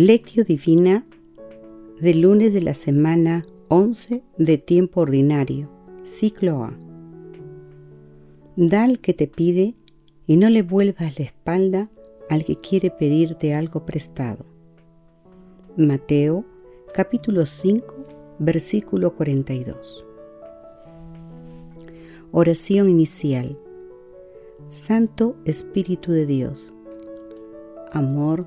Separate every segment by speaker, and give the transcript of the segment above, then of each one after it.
Speaker 1: Lectio Divina del lunes de la semana 11 de tiempo ordinario, ciclo A. Da al que te pide y no le vuelvas la espalda al que quiere pedirte algo prestado. Mateo capítulo 5 versículo 42. Oración inicial. Santo Espíritu de Dios, amor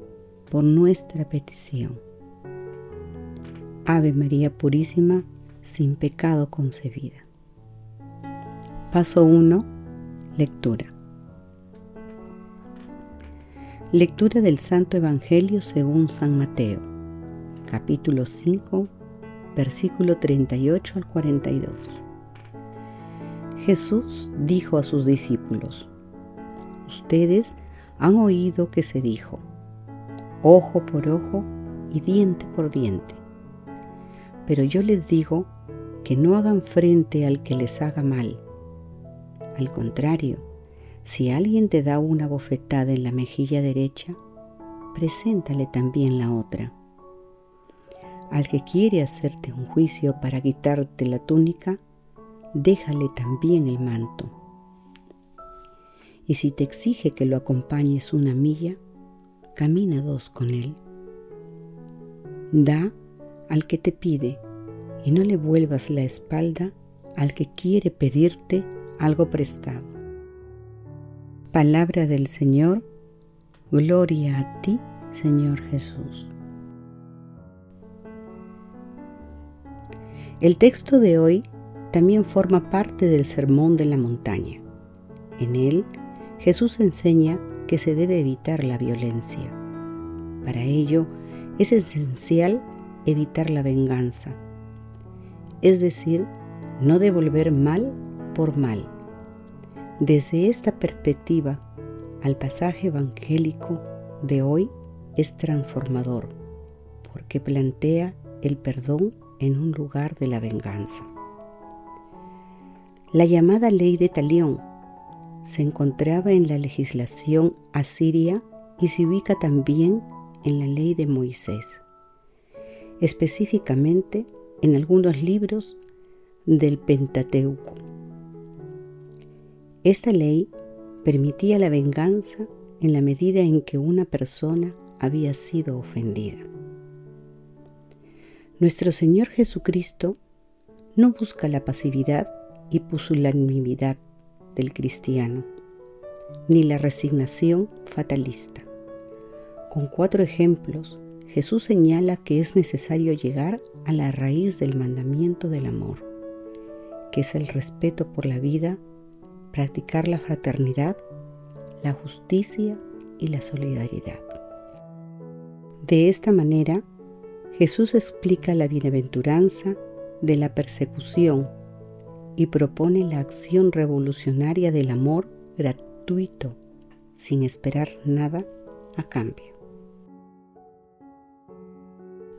Speaker 1: por nuestra petición. Ave María Purísima, sin pecado concebida. Paso 1. Lectura. Lectura del Santo Evangelio según San Mateo, capítulo 5, versículo 38 al 42. Jesús dijo a sus discípulos, Ustedes han oído que se dijo, ojo por ojo y diente por diente. Pero yo les digo que no hagan frente al que les haga mal. Al contrario, si alguien te da una bofetada en la mejilla derecha, preséntale también la otra. Al que quiere hacerte un juicio para quitarte la túnica, déjale también el manto. Y si te exige que lo acompañes una milla, camina dos con él. Da al que te pide y no le vuelvas la espalda al que quiere pedirte algo prestado. Palabra del Señor, gloria a ti, Señor Jesús. El texto de hoy también forma parte del Sermón de la Montaña. En él, Jesús enseña que se debe evitar la violencia. Para ello, es esencial evitar la venganza, es decir, no devolver mal por mal. Desde esta perspectiva, al pasaje evangélico de hoy es transformador, porque plantea el perdón en un lugar de la venganza. La llamada ley de Talión se encontraba en la legislación asiria y se ubica también en la ley de Moisés, específicamente en algunos libros del Pentateuco. Esta ley permitía la venganza en la medida en que una persona había sido ofendida. Nuestro Señor Jesucristo no busca la pasividad y pusilanimidad del cristiano, ni la resignación fatalista. Con cuatro ejemplos, Jesús señala que es necesario llegar a la raíz del mandamiento del amor, que es el respeto por la vida, practicar la fraternidad, la justicia y la solidaridad. De esta manera, Jesús explica la bienaventuranza de la persecución y propone la acción revolucionaria del amor gratuito, sin esperar nada a cambio.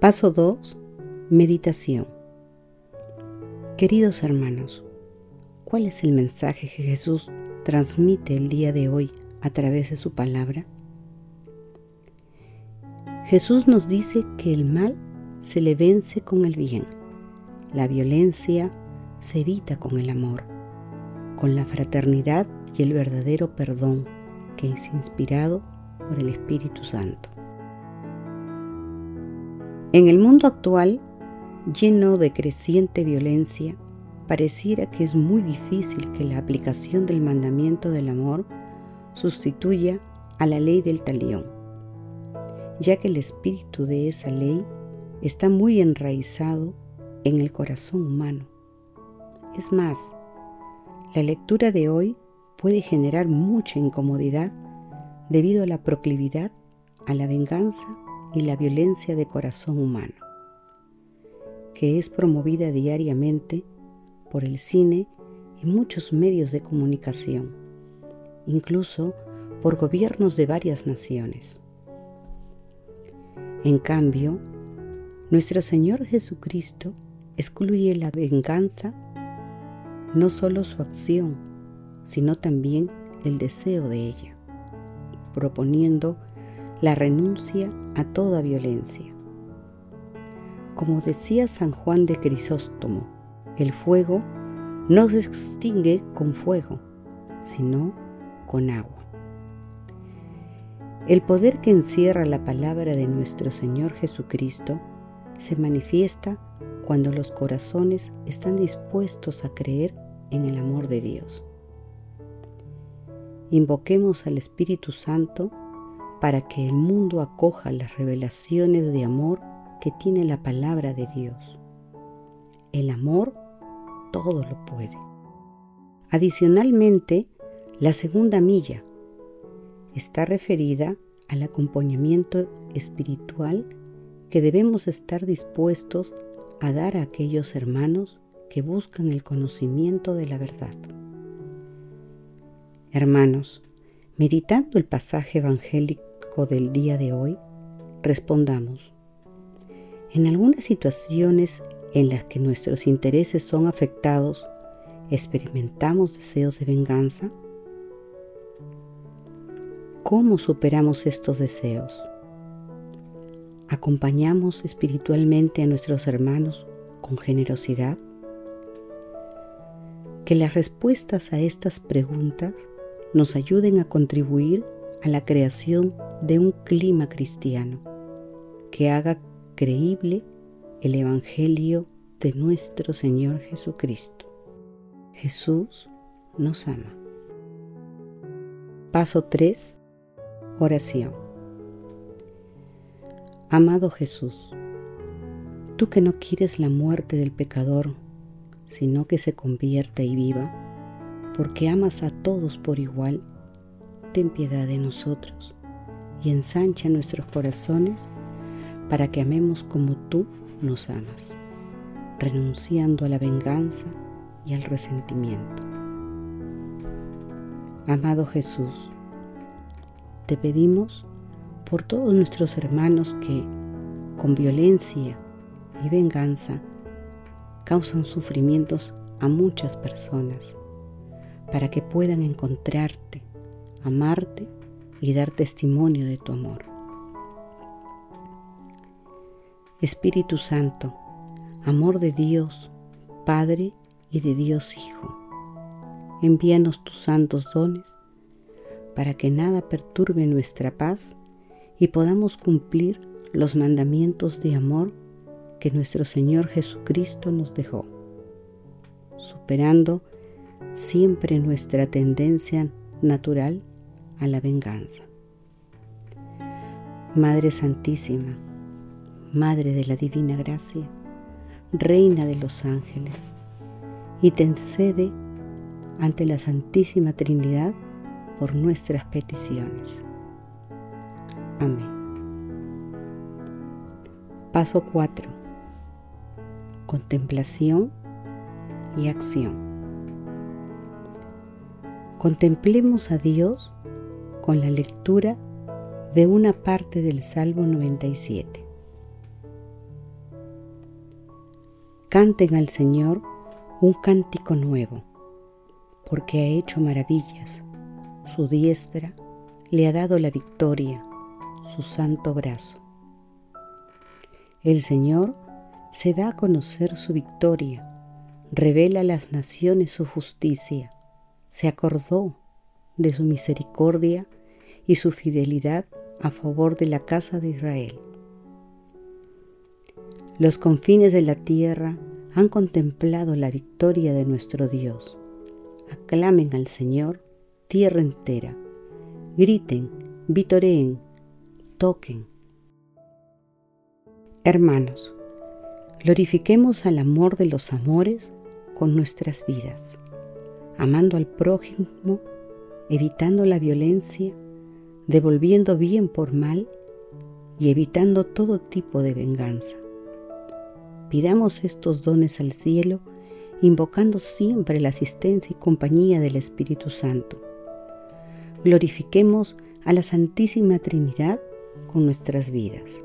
Speaker 1: Paso 2. Meditación. Queridos hermanos, ¿cuál es el mensaje que Jesús transmite el día de hoy a través de su palabra? Jesús nos dice que el mal se le vence con el bien, la violencia se evita con el amor, con la fraternidad y el verdadero perdón que es inspirado por el Espíritu Santo. En el mundo actual, lleno de creciente violencia, pareciera que es muy difícil que la aplicación del mandamiento del amor sustituya a la ley del talión, ya que el espíritu de esa ley está muy enraizado en el corazón humano es más, la lectura de hoy puede generar mucha incomodidad debido a la proclividad a la venganza y la violencia de corazón humano, que es promovida diariamente por el cine y muchos medios de comunicación, incluso por gobiernos de varias naciones. En cambio, nuestro Señor Jesucristo excluye la venganza, no solo su acción, sino también el deseo de ella, proponiendo la renuncia a toda violencia. Como decía San Juan de Crisóstomo, el fuego no se extingue con fuego, sino con agua. El poder que encierra la palabra de nuestro Señor Jesucristo se manifiesta cuando los corazones están dispuestos a creer en el amor de Dios. Invoquemos al Espíritu Santo para que el mundo acoja las revelaciones de amor que tiene la palabra de Dios. El amor todo lo puede. Adicionalmente, la segunda milla está referida al acompañamiento espiritual que debemos estar dispuestos a dar a aquellos hermanos que buscan el conocimiento de la verdad. Hermanos, meditando el pasaje evangélico del día de hoy, respondamos, en algunas situaciones en las que nuestros intereses son afectados, ¿experimentamos deseos de venganza? ¿Cómo superamos estos deseos? ¿Acompañamos espiritualmente a nuestros hermanos con generosidad? Que las respuestas a estas preguntas nos ayuden a contribuir a la creación de un clima cristiano que haga creíble el Evangelio de nuestro Señor Jesucristo. Jesús nos ama. Paso 3 Oración. Amado Jesús, tú que no quieres la muerte del pecador, sino que se convierta y viva, porque amas a todos por igual, ten piedad de nosotros y ensancha nuestros corazones para que amemos como tú nos amas, renunciando a la venganza y al resentimiento. Amado Jesús, te pedimos por todos nuestros hermanos que, con violencia y venganza, causan sufrimientos a muchas personas, para que puedan encontrarte, amarte y dar testimonio de tu amor. Espíritu Santo, amor de Dios, Padre y de Dios Hijo, envíanos tus santos dones para que nada perturbe nuestra paz y podamos cumplir los mandamientos de amor que nuestro Señor Jesucristo nos dejó, superando siempre nuestra tendencia natural a la venganza. Madre Santísima, Madre de la Divina Gracia, Reina de los ángeles, y te intercede ante la Santísima Trinidad por nuestras peticiones. Amén. Paso 4. Contemplación y acción. Contemplemos a Dios con la lectura de una parte del Salmo 97. Canten al Señor un cántico nuevo, porque ha hecho maravillas su diestra le ha dado la victoria, su santo brazo. El Señor se da a conocer su victoria, revela a las naciones su justicia, se acordó de su misericordia y su fidelidad a favor de la casa de Israel. Los confines de la tierra han contemplado la victoria de nuestro Dios. Aclamen al Señor tierra entera. Griten, vitoreen, toquen. Hermanos, glorifiquemos al amor de los amores con nuestras vidas, amando al prójimo, evitando la violencia, devolviendo bien por mal y evitando todo tipo de venganza. Pidamos estos dones al cielo, invocando siempre la asistencia y compañía del Espíritu Santo. Glorifiquemos a la Santísima Trinidad con nuestras vidas.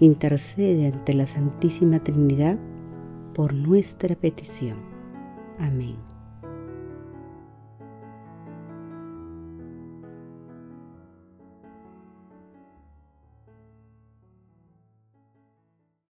Speaker 1: intercede ante la Santísima Trinidad por nuestra petición. Amén.